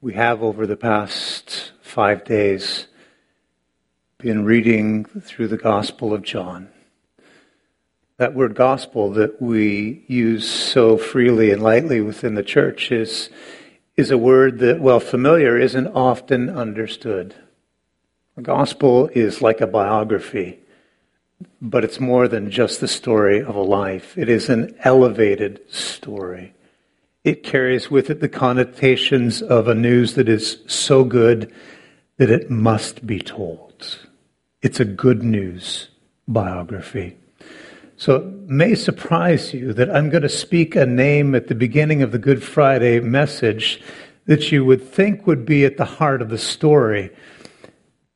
We have, over the past five days, been reading through the Gospel of John. That word gospel that we use so freely and lightly within the church is, is a word that, while familiar, isn't often understood. A gospel is like a biography, but it's more than just the story of a life. It is an elevated story it carries with it the connotations of a news that is so good that it must be told. It's a good news biography. So it may surprise you that I'm going to speak a name at the beginning of the Good Friday message that you would think would be at the heart of the story,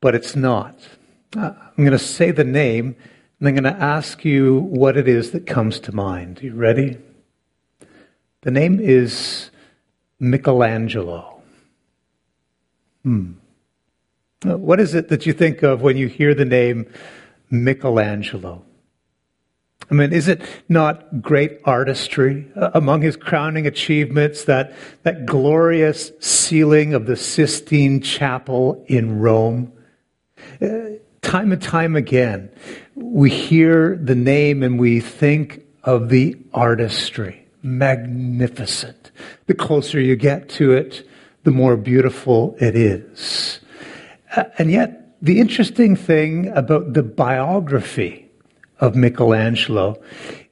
but it's not. I'm going to say the name, and I'm going to ask you what it is that comes to mind. You ready? The name is Michelangelo. Hmm. What is it that you think of when you hear the name Michelangelo? I mean, is it not great artistry? Uh, among his crowning achievements, that, that glorious ceiling of the Sistine Chapel in Rome. Uh, time and time again, we hear the name and we think of the artistry magnificent. The closer you get to it, the more beautiful it is. And yet, the interesting thing about the biography of Michelangelo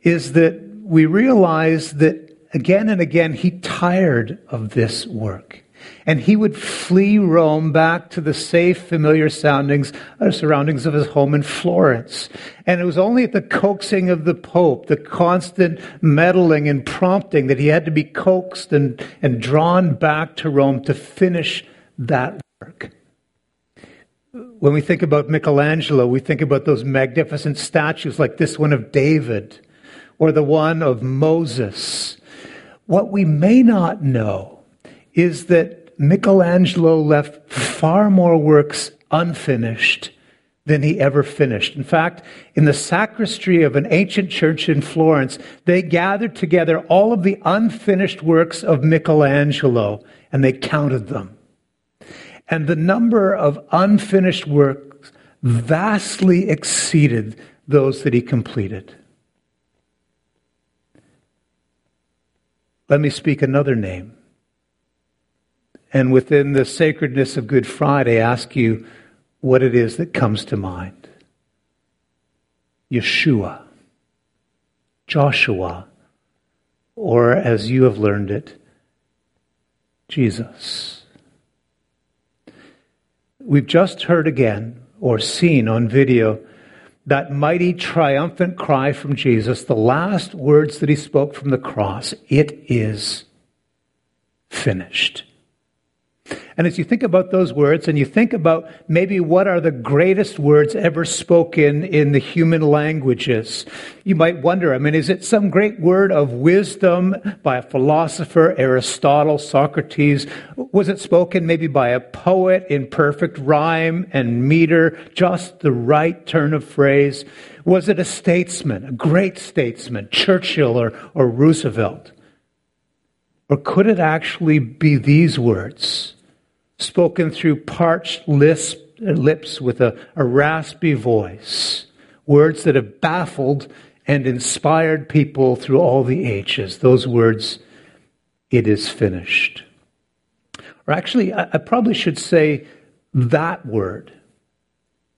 is that we realize that again and again he tired of this work. And he would flee Rome back to the safe, familiar soundings, uh, surroundings of his home in Florence. And it was only at the coaxing of the Pope, the constant meddling and prompting, that he had to be coaxed and, and drawn back to Rome to finish that work. When we think about Michelangelo, we think about those magnificent statues like this one of David or the one of Moses. What we may not know is that Michelangelo left far more works unfinished than he ever finished. In fact, in the sacristy of an ancient church in Florence, they gathered together all of the unfinished works of Michelangelo and they counted them. And the number of unfinished works vastly exceeded those that he completed. Let me speak another name and within the sacredness of Good Friday, ask you what it is that comes to mind. Yeshua, Joshua, or as you have learned it, Jesus. We've just heard again, or seen on video, that mighty triumphant cry from Jesus, the last words that he spoke from the cross it is finished. And as you think about those words and you think about maybe what are the greatest words ever spoken in the human languages, you might wonder, I mean, is it some great word of wisdom by a philosopher, Aristotle, Socrates? Was it spoken maybe by a poet in perfect rhyme and meter, just the right turn of phrase? Was it a statesman, a great statesman, Churchill or, or Roosevelt? Or could it actually be these words? Spoken through parched lisp, lips with a, a raspy voice, words that have baffled and inspired people through all the ages. Those words, it is finished. Or actually, I, I probably should say that word,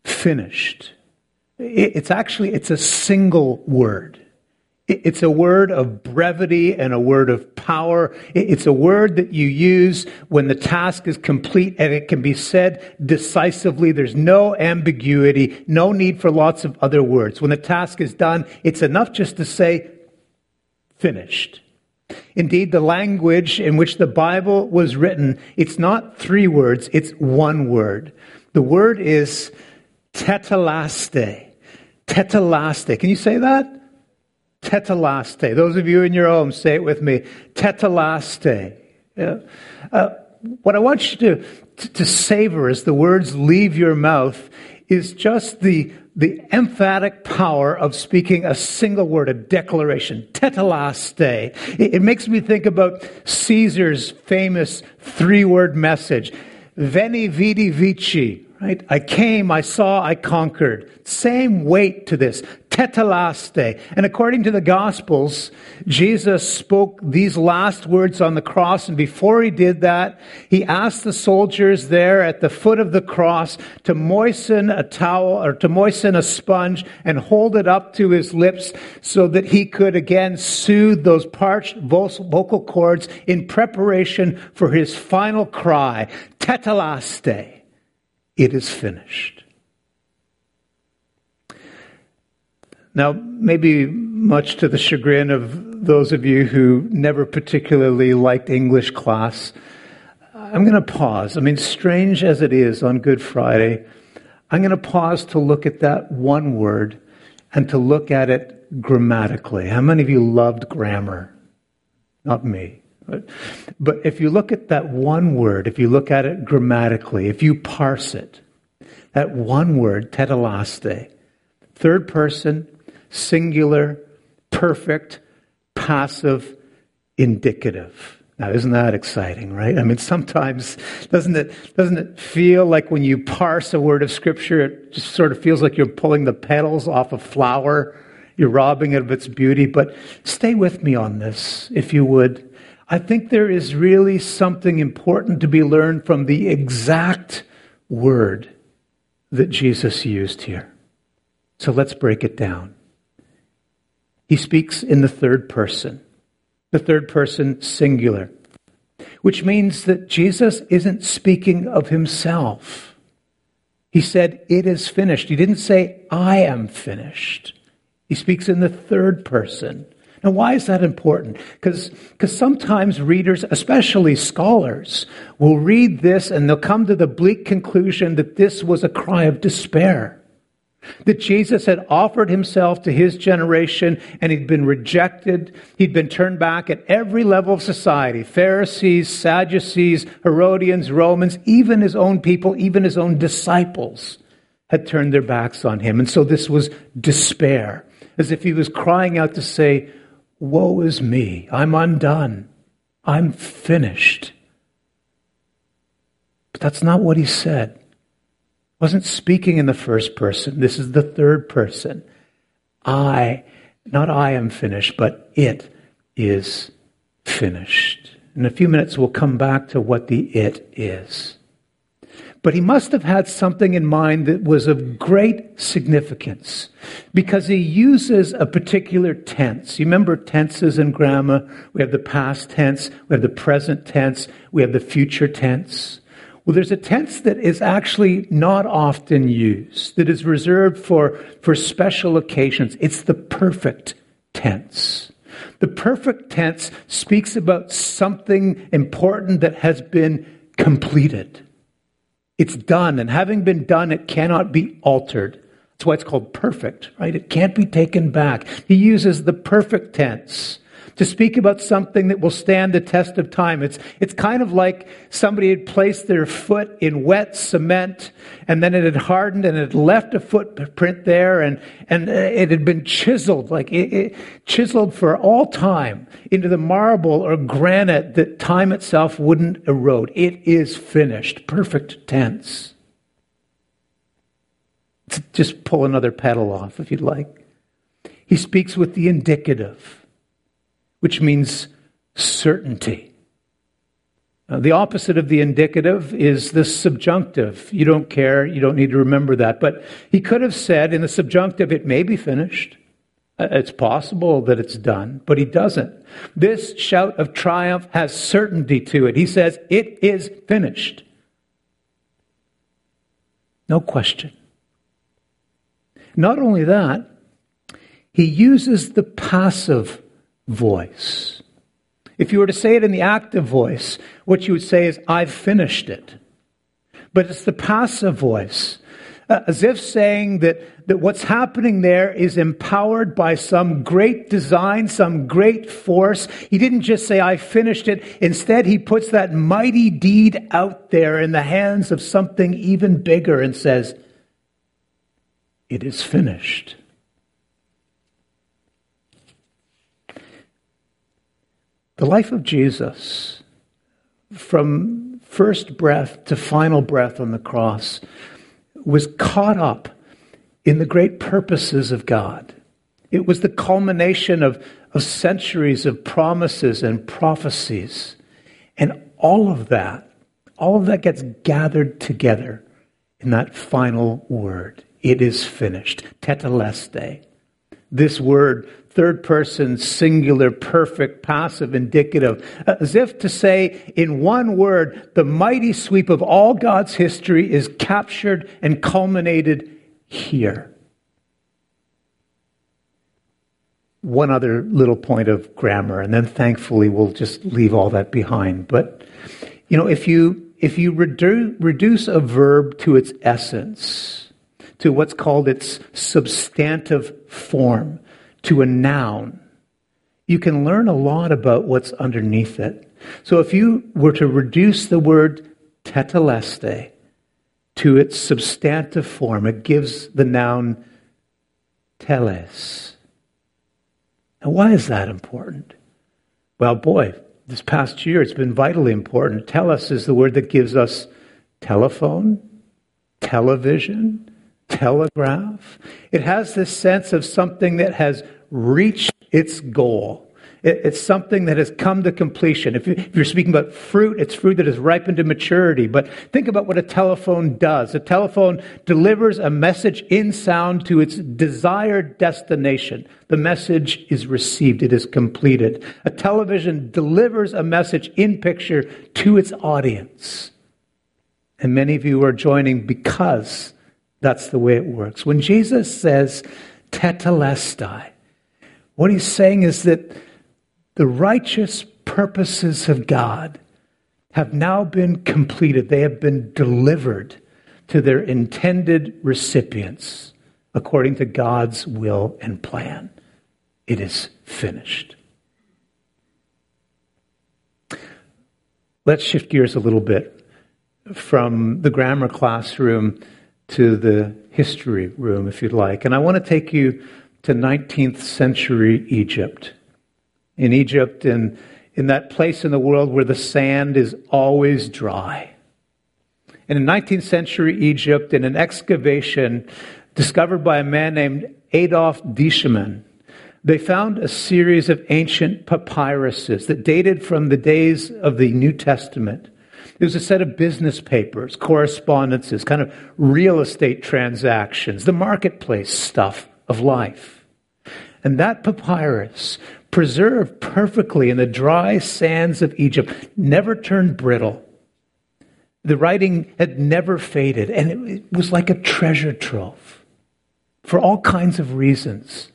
finished. It, it's actually, it's a single word. It's a word of brevity and a word of power. It's a word that you use when the task is complete and it can be said decisively. There's no ambiguity, no need for lots of other words. When the task is done, it's enough just to say, finished. Indeed, the language in which the Bible was written, it's not three words, it's one word. The word is tetelestai. Tetelestai. Can you say that? Tetelestai. Those of you in your home, say it with me. Tetelestai. Yeah. Uh, what I want you to, to, to savor as the words leave your mouth is just the the emphatic power of speaking a single word, a declaration, tetelestai. It, it makes me think about Caesar's famous three word message, veni vidi vici, right? I came, I saw, I conquered. Same weight to this tetelestai. And according to the Gospels, Jesus spoke these last words on the cross. And before he did that, he asked the soldiers there at the foot of the cross to moisten a towel or to moisten a sponge and hold it up to his lips so that he could again soothe those parched vocal cords in preparation for his final cry, tetelestai. It is finished. Now, maybe much to the chagrin of those of you who never particularly liked English class, I'm going to pause. I mean, strange as it is on Good Friday, I'm going to pause to look at that one word and to look at it grammatically. How many of you loved grammar? Not me. But if you look at that one word, if you look at it grammatically, if you parse it, that one word, tetelestai, third person, singular, perfect, passive, indicative. Now, isn't that exciting, right? I mean, sometimes doesn't it doesn't it feel like when you parse a word of scripture, it just sort of feels like you're pulling the petals off a flower, you're robbing it of its beauty. But stay with me on this, if you would. I think there is really something important to be learned from the exact word that Jesus used here. So let's break it down. He speaks in the third person, the third person singular, which means that Jesus isn't speaking of himself. He said, It is finished. He didn't say, I am finished. He speaks in the third person. Now, why is that important? Because sometimes readers, especially scholars, will read this and they'll come to the bleak conclusion that this was a cry of despair. That Jesus had offered himself to his generation and he'd been rejected. He'd been turned back at every level of society Pharisees, Sadducees, Herodians, Romans, even his own people, even his own disciples had turned their backs on him. And so this was despair, as if he was crying out to say, Woe is me. I'm undone. I'm finished. But that's not what he said wasn't speaking in the first person. This is the third person. I, not I am finished, but it is finished. In a few minutes, we'll come back to what the it is. But he must have had something in mind that was of great significance because he uses a particular tense. You remember tenses in grammar? We have the past tense, we have the present tense, we have the future tense. Well, there's a tense that is actually not often used, that is reserved for, for special occasions. It's the perfect tense. The perfect tense speaks about something important that has been completed. It's done, and having been done, it cannot be altered. That's why it's called perfect, right? It can't be taken back. He uses the perfect tense to speak about something that will stand the test of time. It's, it's kind of like somebody had placed their foot in wet cement and then it had hardened and it left a footprint there and, and uh, it had been chiseled, like it, it, chiseled for all time into the marble or granite that time itself wouldn't erode. It is finished. Perfect tense. Just pull another petal off if you'd like. He speaks with the indicative which means certainty. Uh, the opposite of the indicative is the subjunctive. You don't care, you don't need to remember that. But he could have said in the subjunctive, it may be finished. Uh, it's possible that it's done, but he doesn't. This shout of triumph has certainty to it. He says, It is finished. No question. Not only that, he uses the passive voice. If you were to say it in the active voice, what you would say is, I've finished it. But it's the passive voice, uh, as if saying that, that what's happening there is empowered by some great design, some great force. He didn't just say, I finished it. Instead, he puts that mighty deed out there in the hands of something even bigger and says, it is finished. The life of Jesus, from first breath to final breath on the cross, was caught up in the great purposes of God. It was the culmination of, of centuries of promises and prophecies. And all of that, all of that gets gathered together in that final word. It is finished. Tetelestai. This word, third person, singular, perfect, passive, indicative, uh, as if to say, in one word, the mighty sweep of all God's history is captured and culminated here. one other little point of grammar, and then thankfully we'll just leave all that behind. But, you know, if you, if you redu- reduce a verb to its essence, to what's called its substantive form, to a noun, you can learn a lot about what's underneath it. So if you were to reduce the word tetelestai to its substantive form, it gives the noun telos and why is that important? Well, boy, this past year it's been vitally important. Telos is the word that gives us telephone, television, telegraph. It has this sense of something that has reached its goal. It's something that has come to completion. If you're speaking about fruit, it's fruit that has ripened to maturity. But think about what a telephone does. A telephone delivers a message in sound to its desired destination. The message is received, it is completed. A television delivers a message in picture to its audience. And many of you are joining because that's the way it works. When Jesus says tetelestai, what he's saying is that the righteous purposes of God have now been completed. They have been delivered to their intended recipients according to God's will and plan. It is finished. Let's shift gears a little bit from the grammar classroom to the history room, if you'd like. And I want to take you to 19th century Egypt in Egypt and in that place in the world where the sand is always dry. And in 19th century Egypt, in an excavation discovered by a man named Adolf Deissmann, they found a series of ancient papyruses that dated from the days of the New Testament. It was a set of business papers, correspondences, kind of real estate transactions, the marketplace stuff of life. And that papyrus preserved perfectly in the dry sands of Egypt, never turned brittle. The writing had never faded, and it was like a treasure trove for all kinds of reasons.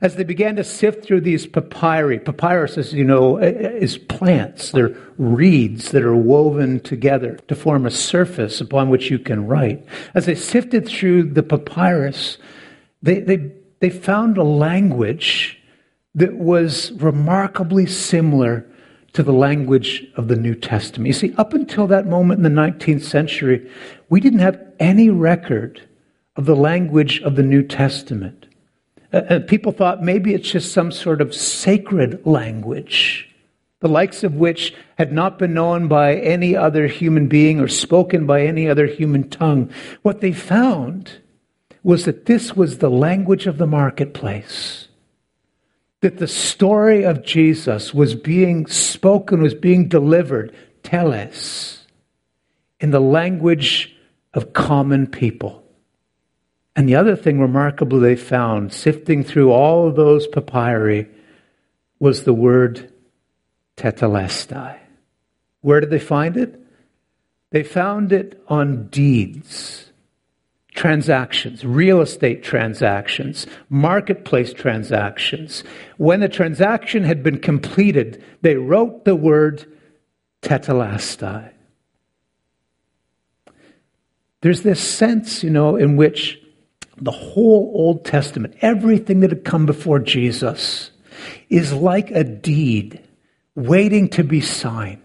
As they began to sift through these papyri, papyrus, as you know, is plants. They're reeds that are woven together to form a surface upon which you can write. As they sifted through the papyrus, they, they, they found a language that was remarkably similar to the language of the New Testament. You see, up until that moment in the 19th century, we didn't have any record of the language of the New Testament. Uh, people thought maybe it's just some sort of sacred language, the likes of which had not been known by any other human being or spoken by any other human tongue. What they found was that this was the language of the marketplace that the story of Jesus was being spoken, was being delivered, telos, in the language of common people. And the other thing remarkable they found, sifting through all of those papyri, was the word tetelestai. Where did they find it? They found it on deeds transactions, real estate transactions, marketplace transactions. When the transaction had been completed, they wrote the word tetelestai. There's this sense, you know, in which the whole Old Testament, everything that had come before Jesus, is like a deed waiting to be signed.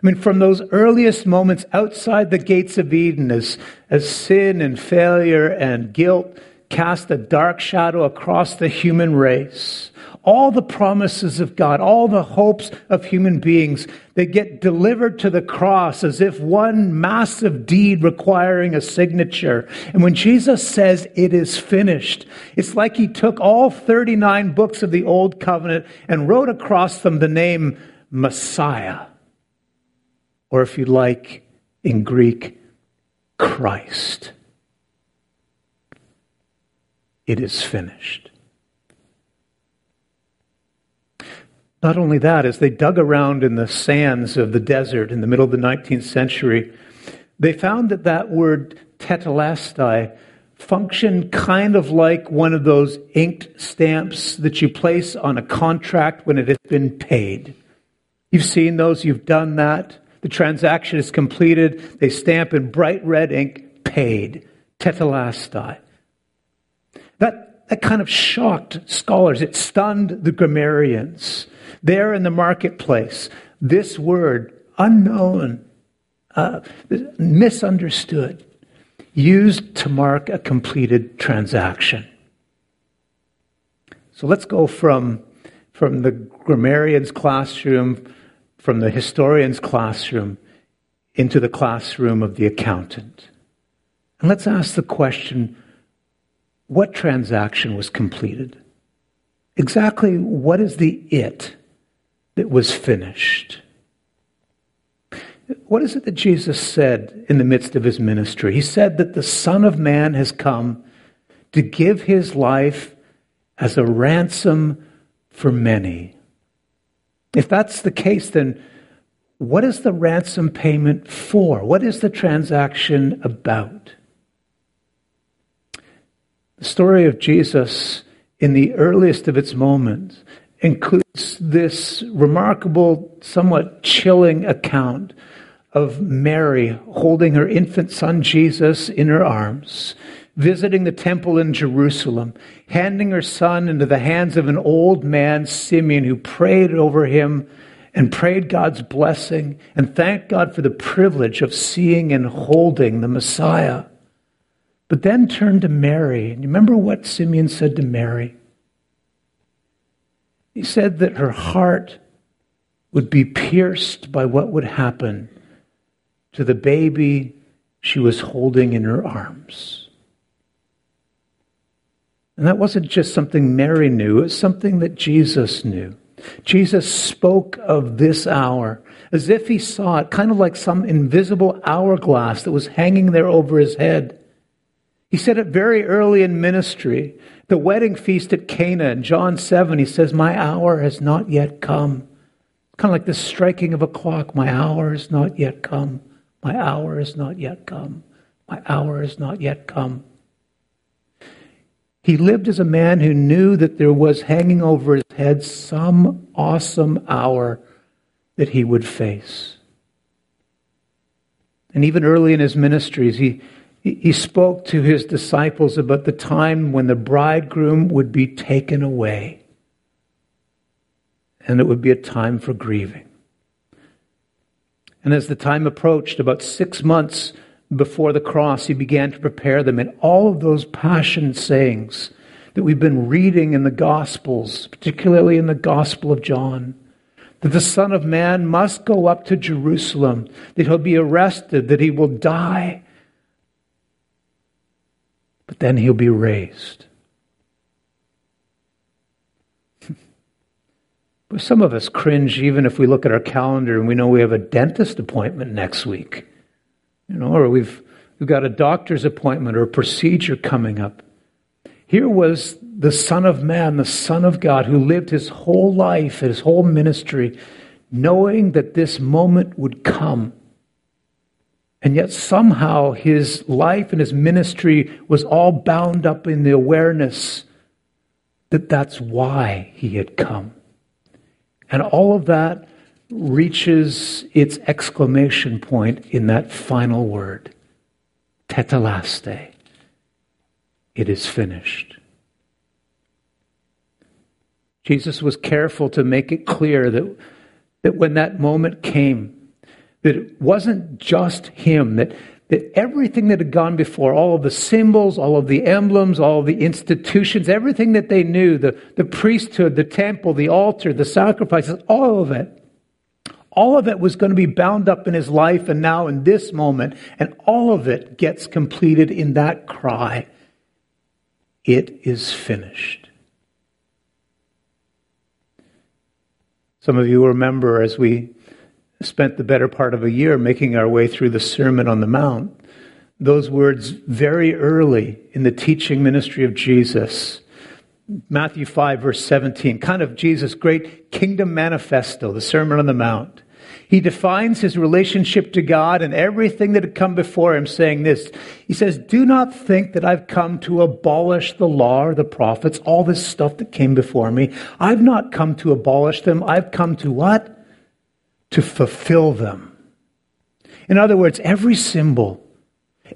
I mean, from those earliest moments outside the gates of Eden, as, as sin and failure and guilt cast a dark shadow across the human race. All the promises of God, all the hopes of human beings, they get delivered to the cross as if one massive deed requiring a signature. And when Jesus says it is finished, it's like he took all 39 books of the Old Covenant and wrote across them the name Messiah. Or if you like, in Greek, Christ. It is finished. Not only that, as they dug around in the sands of the desert in the middle of the 19th century, they found that that word tetelestai functioned kind of like one of those inked stamps that you place on a contract when it has been paid. You've seen those, you've done that. The transaction is completed. They stamp in bright red ink, paid. Tetelestai. That, that kind of shocked scholars. It stunned the grammarians. There in the marketplace, this word, unknown, uh, misunderstood, used to mark a completed transaction. So let's go from, from the grammarian's classroom from the historian's classroom into the classroom of the accountant. And let's ask the question what transaction was completed? Exactly what is the it that was finished? What is it that Jesus said in the midst of his ministry? He said that the Son of Man has come to give his life as a ransom for many. If that's the case, then what is the ransom payment for? What is the transaction about? The story of Jesus in the earliest of its moments includes this remarkable, somewhat chilling account of Mary holding her infant son Jesus in her arms visiting the temple in Jerusalem, handing her son into the hands of an old man, Simeon, who prayed over him and prayed God's blessing and thanked God for the privilege of seeing and holding the Messiah. But then turned to Mary. And remember what Simeon said to Mary? He said that her heart would be pierced by what would happen to the baby she was holding in her arms. And that wasn't just something Mary knew, it was something that Jesus knew. Jesus spoke of this hour as if he saw it, kind of like some invisible hourglass that was hanging there over his head. He said it very early in ministry. The wedding feast at Cana in John 7, he says, My hour has not yet come. Kind of like the striking of a clock. My hour has not yet come. My hour has not yet come. My hour has not yet come. He lived as a man who knew that there was hanging over his head some awesome hour that he would face. And even early in his ministries, he, he spoke to his disciples about the time when the bridegroom would be taken away. And it would be a time for grieving. And as the time approached, about six months before the cross, he began to prepare them. And all of those passion sayings that we've been reading in the Gospels, particularly in the Gospel of John, that the Son of Man must go up to Jerusalem, that he'll be arrested, that he will die, but then he'll be raised. But some of us cringe even if we look at our calendar and we know we have a dentist appointment next week you know, or we've, we've got a doctor's appointment or a procedure coming up. Here was the Son of Man, the Son of God, who lived his whole life, his whole ministry, knowing that this moment would come. And yet somehow his life and his ministry was all bound up in the awareness that that's why he had come. And all of that reaches its exclamation point in that final word, tetelestai. It is finished. Jesus was careful to make it clear that, that when that moment came, that it wasn't just him, that, that everything that had gone before, all of the symbols, all of the emblems, all of the institutions, everything that they knew, the, the priesthood, the temple, the altar, the sacrifices, all of it, all of it was going to be bound up in his life and now in this moment, and all of it gets completed in that cry It is finished. Some of you remember as we spent the better part of a year making our way through the Sermon on the Mount. Those words very early in the teaching ministry of Jesus. Matthew 5, verse 17, kind of Jesus' great kingdom manifesto, the Sermon on the Mount. He defines his relationship to God and everything that had come before him, saying this. He says, Do not think that I've come to abolish the law or the prophets, all this stuff that came before me. I've not come to abolish them. I've come to what? to fulfill them. In other words, every symbol,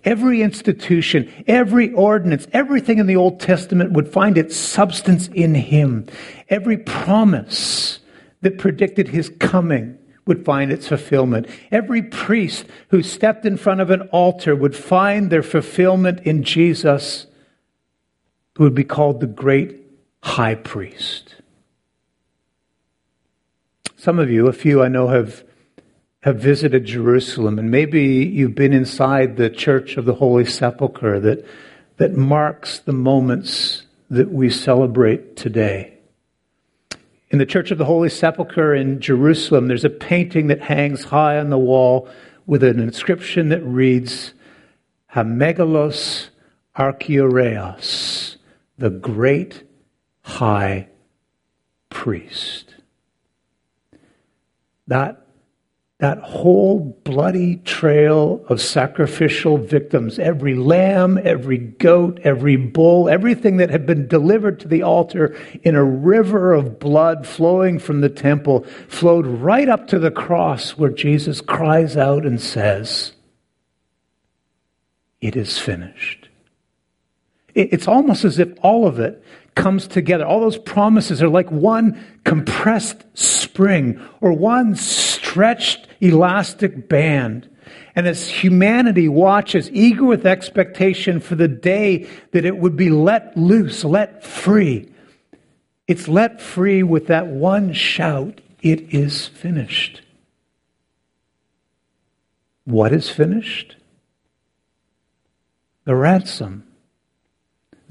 every institution, every ordinance, everything in the Old Testament would find its substance in Him. Every promise that predicted His coming would find its fulfillment. Every priest who stepped in front of an altar would find their fulfillment in Jesus, who would be called the great high priest. Some of you, a few I know, have, have visited Jerusalem, and maybe you've been inside the Church of the Holy Sepulchre that, that marks the moments that we celebrate today. In the Church of the Holy Sepulchre in Jerusalem, there's a painting that hangs high on the wall with an inscription that reads, Hamegalos Archioreos, the great high priest that, that whole bloody trail of sacrificial victims, every lamb, every goat, every bull, everything that had been delivered to the altar in a river of blood flowing from the temple, flowed right up to the cross where Jesus cries out and says, It is finished. It's almost as if all of it comes together. All those promises are like one compressed spring or one stretched elastic band. And as humanity watches, eager with expectation for the day that it would be let loose, let free, it's let free with that one shout it is finished. What is finished? The ransom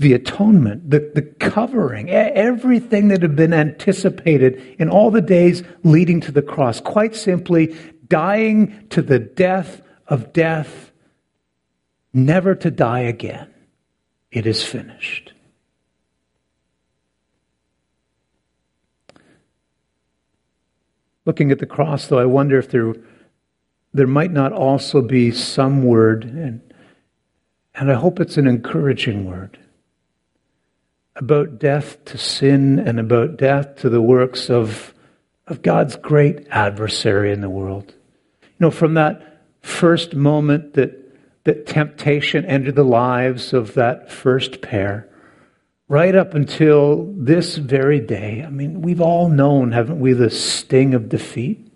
the atonement, the, the covering, everything that had been anticipated in all the days leading to the cross. Quite simply, dying to the death of death, never to die again. It is finished. Looking at the cross, though, I wonder if there, there might not also be some word, and, and I hope it's an encouraging word about death to sin and about death to the works of, of God's great adversary in the world. You know, from that first moment that, that temptation entered the lives of that first pair, right up until this very day, I mean, we've all known, haven't we, the sting of defeat?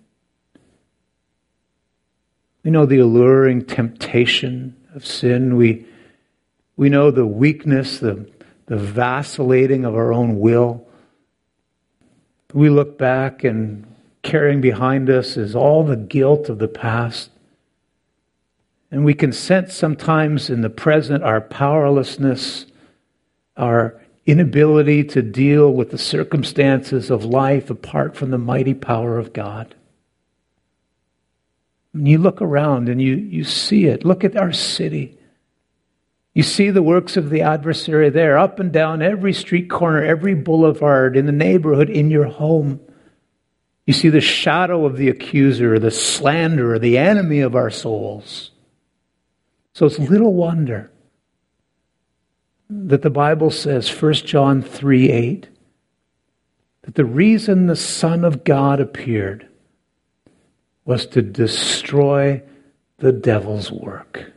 We know the alluring temptation of sin. We, we know the weakness, the the vacillating of our own will. We look back and carrying behind us is all the guilt of the past. And we can sense sometimes in the present our powerlessness, our inability to deal with the circumstances of life apart from the mighty power of God. And you look around and you, you see it. Look at our city. You see the works of the adversary there, up and down every street corner, every boulevard, in the neighborhood, in your home. You see the shadow of the accuser, the slanderer, the enemy of our souls. So it's little wonder that the Bible says, 1 John 3 8, that the reason the Son of God appeared was to destroy the devil's work.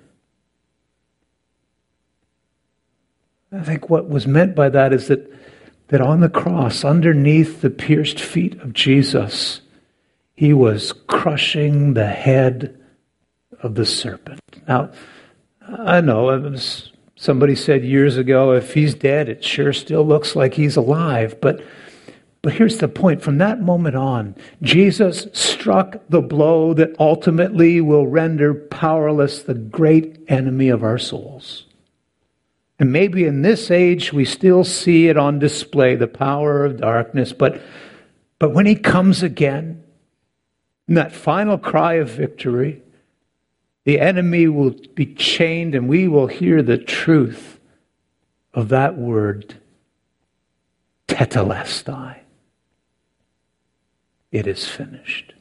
I think what was meant by that is that, that on the cross, underneath the pierced feet of Jesus, he was crushing the head of the serpent. Now, I know somebody said years ago, if he's dead, it sure still looks like he's alive. But, but here's the point from that moment on, Jesus struck the blow that ultimately will render powerless the great enemy of our souls. And maybe in this age we still see it on display, the power of darkness, but, but when he comes again, in that final cry of victory, the enemy will be chained and we will hear the truth of that word, tetelestai. It is finished.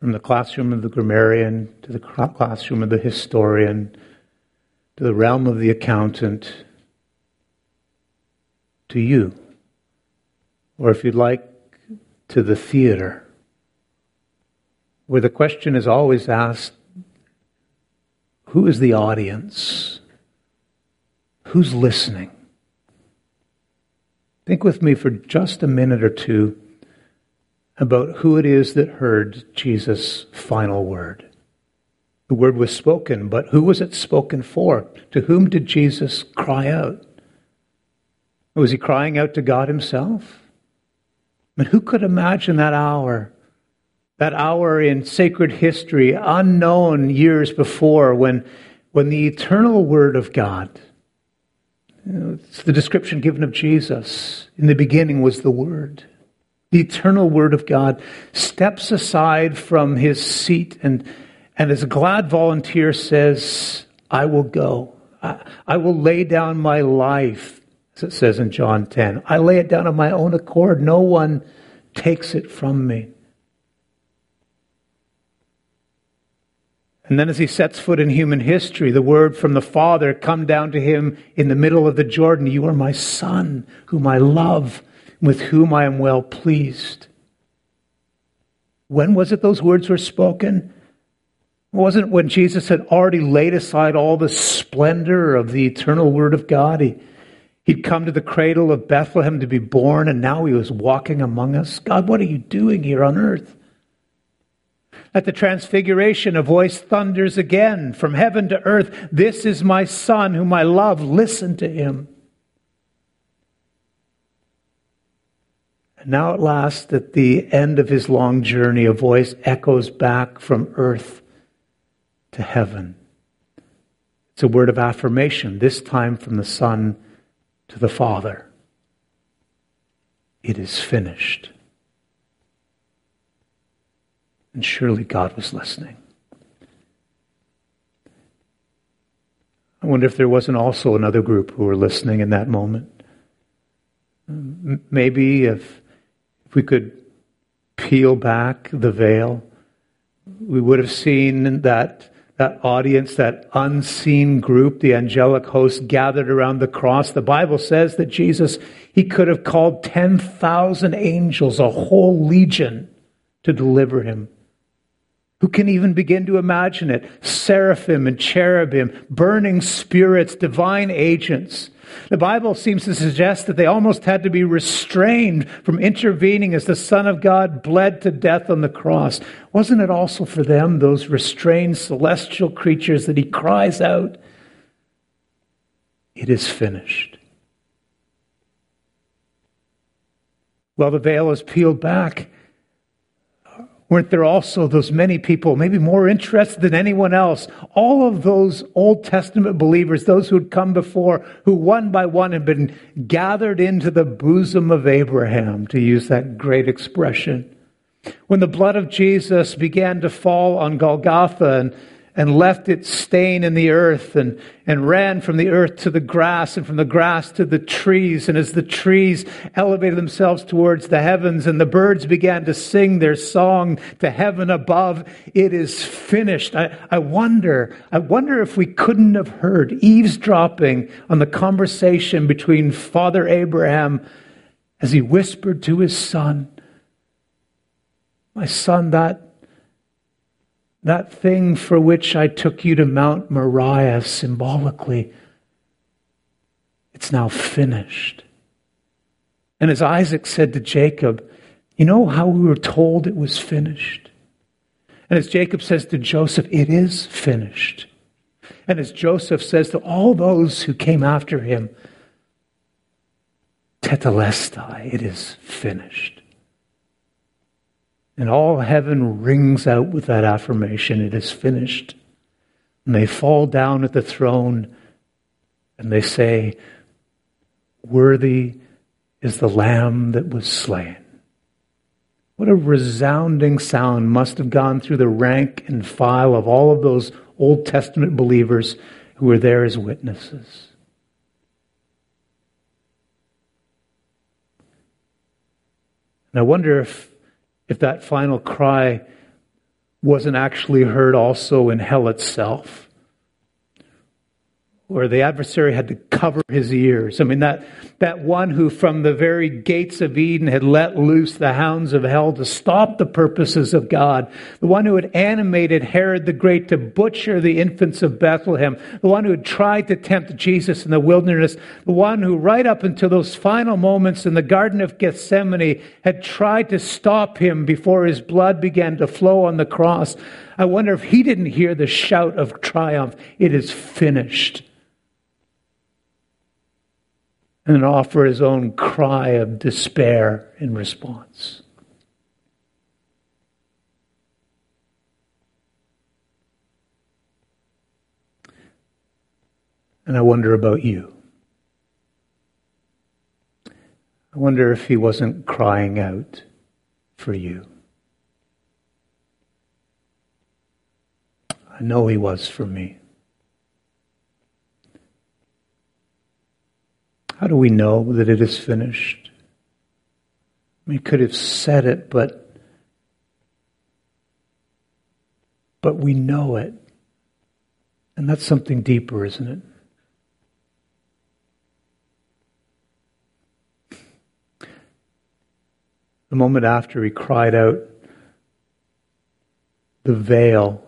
From the classroom of the grammarian to the classroom of the historian to the realm of the accountant to you. Or if you'd like, to the theater, where the question is always asked who is the audience? Who's listening? Think with me for just a minute or two about who it is that heard Jesus' final word. The word was spoken, but who was it spoken for? To whom did Jesus cry out? Was he crying out to God himself? But who could imagine that hour? That hour in sacred history, unknown years before, when, when the eternal Word of God, you know, it's the description given of Jesus. In the beginning was the Word. The eternal Word of God steps aside from his seat and, and as a glad volunteer says, I will go. I, I will lay down my life, as it says in John 10. I lay it down of my own accord. No one takes it from me. And then as he sets foot in human history, the word from the Father come down to him in the middle of the Jordan, you are my son, whom I love with whom I am well pleased. When was it those words were spoken? Wasn't it when Jesus had already laid aside all the splendor of the eternal Word of God? He, he'd come to the cradle of Bethlehem to be born, and now he was walking among us. God, what are you doing here on earth? At the transfiguration, a voice thunders again from heaven to earth This is my Son, whom I love. Listen to him. And now, at last, at the end of his long journey, a voice echoes back from earth to heaven. It's a word of affirmation, this time from the Son to the Father. It is finished. And surely God was listening. I wonder if there wasn't also another group who were listening in that moment. Maybe if if we could peel back the veil, we would have seen that, that audience, that unseen group, the angelic host gathered around the cross. The Bible says that Jesus, he could have called 10,000 angels, a whole legion, to deliver him. Who can even begin to imagine it? Seraphim and cherubim, burning spirits, divine agents. The Bible seems to suggest that they almost had to be restrained from intervening as the Son of God bled to death on the cross. Wasn't it also for them, those restrained celestial creatures, that he cries out, It is finished? Well, the veil is peeled back Weren't there also those many people, maybe more interested than anyone else? All of those Old Testament believers, those who had come before, who one by one had been gathered into the bosom of Abraham, to use that great expression. When the blood of Jesus began to fall on Golgotha and and left its stain in the earth and, and ran from the earth to the grass and from the grass to the trees. And as the trees elevated themselves towards the heavens and the birds began to sing their song to heaven above, it is finished. I, I wonder, I wonder if we couldn't have heard eavesdropping on the conversation between Father Abraham as he whispered to his son, My son, that that thing for which I took you to Mount Moriah symbolically, it's now finished. And as Isaac said to Jacob, You know how we were told it was finished? And as Jacob says to Joseph, It is finished. And as Joseph says to all those who came after him, Tetelestai, it is finished. And all heaven rings out with that affirmation, it is finished. And they fall down at the throne and they say, Worthy is the Lamb that was slain. What a resounding sound must have gone through the rank and file of all of those Old Testament believers who were there as witnesses. And I wonder if, if that final cry wasn't actually heard also in hell itself where the adversary had to cover his ears. I mean, that, that one who from the very gates of Eden had let loose the hounds of hell to stop the purposes of God, the one who had animated Herod the Great to butcher the infants of Bethlehem, the one who had tried to tempt Jesus in the wilderness, the one who, right up until those final moments in the Garden of Gethsemane, had tried to stop him before his blood began to flow on the cross. I wonder if he didn't hear the shout of triumph, it is finished and offer his own cry of despair in response. And I wonder about you. I wonder if he wasn't crying out for you. I know he was for me. How do we know that it is finished? We could have said it, but but we know it. And that's something deeper, isn't it? The moment after he cried out, the veil,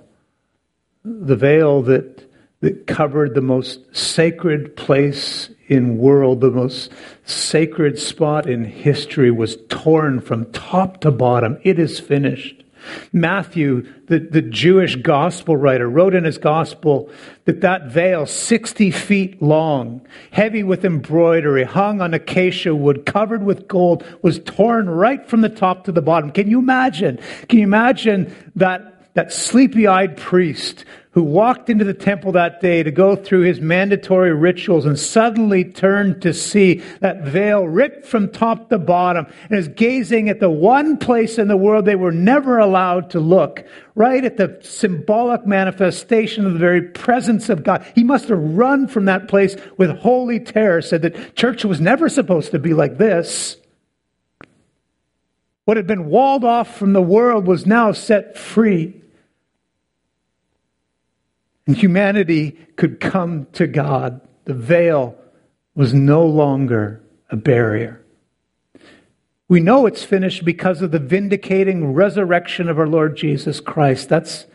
the veil that, that covered the most sacred place in world, the most sacred spot in history was torn from top to bottom. It is finished. Matthew, the, the Jewish gospel writer, wrote in his gospel that that veil, 60 feet long, heavy with embroidery, hung on acacia wood, covered with gold, was torn right from the top to the bottom. Can you imagine? Can you imagine that, that sleepy eyed priest who walked into the temple that day to go through his mandatory rituals and suddenly turned to see that veil ripped from top to bottom and is gazing at the one place in the world they were never allowed to look, right at the symbolic manifestation of the very presence of God. He must have run from that place with holy terror, said that church was never supposed to be like this. What had been walled off from the world was now set free and humanity could come to God. The veil was no longer a barrier. We know it's finished because of the vindicating resurrection of our Lord Jesus Christ. That's,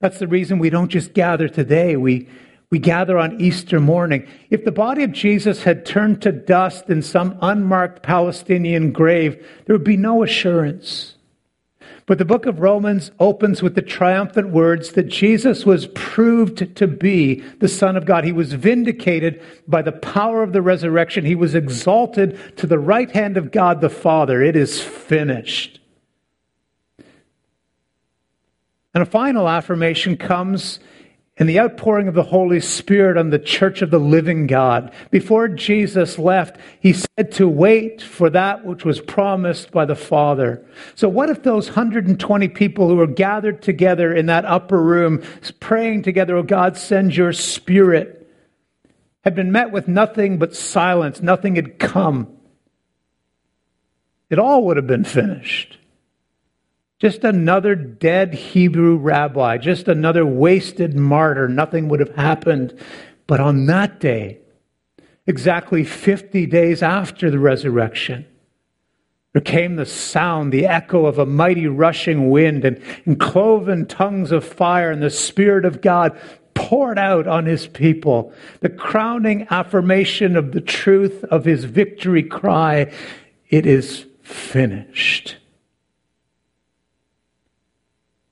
that's the reason we don't just gather today. We, we gather on Easter morning. If the body of Jesus had turned to dust in some unmarked Palestinian grave, there would be no assurance. But the book of Romans opens with the triumphant words that Jesus was proved to be the Son of God. He was vindicated by the power of the resurrection. He was exalted to the right hand of God the Father. It is finished. And a final affirmation comes and the outpouring of the Holy Spirit on the church of the living God. Before Jesus left, he said to wait for that which was promised by the Father. So, what if those 120 people who were gathered together in that upper room, praying together, Oh God, send your Spirit, had been met with nothing but silence, nothing had come? It all would have been finished. Just another dead Hebrew rabbi, just another wasted martyr. Nothing would have happened. But on that day, exactly 50 days after the resurrection, there came the sound, the echo of a mighty rushing wind and, and cloven tongues of fire, and the Spirit of God poured out on his people. The crowning affirmation of the truth of his victory cry it is finished.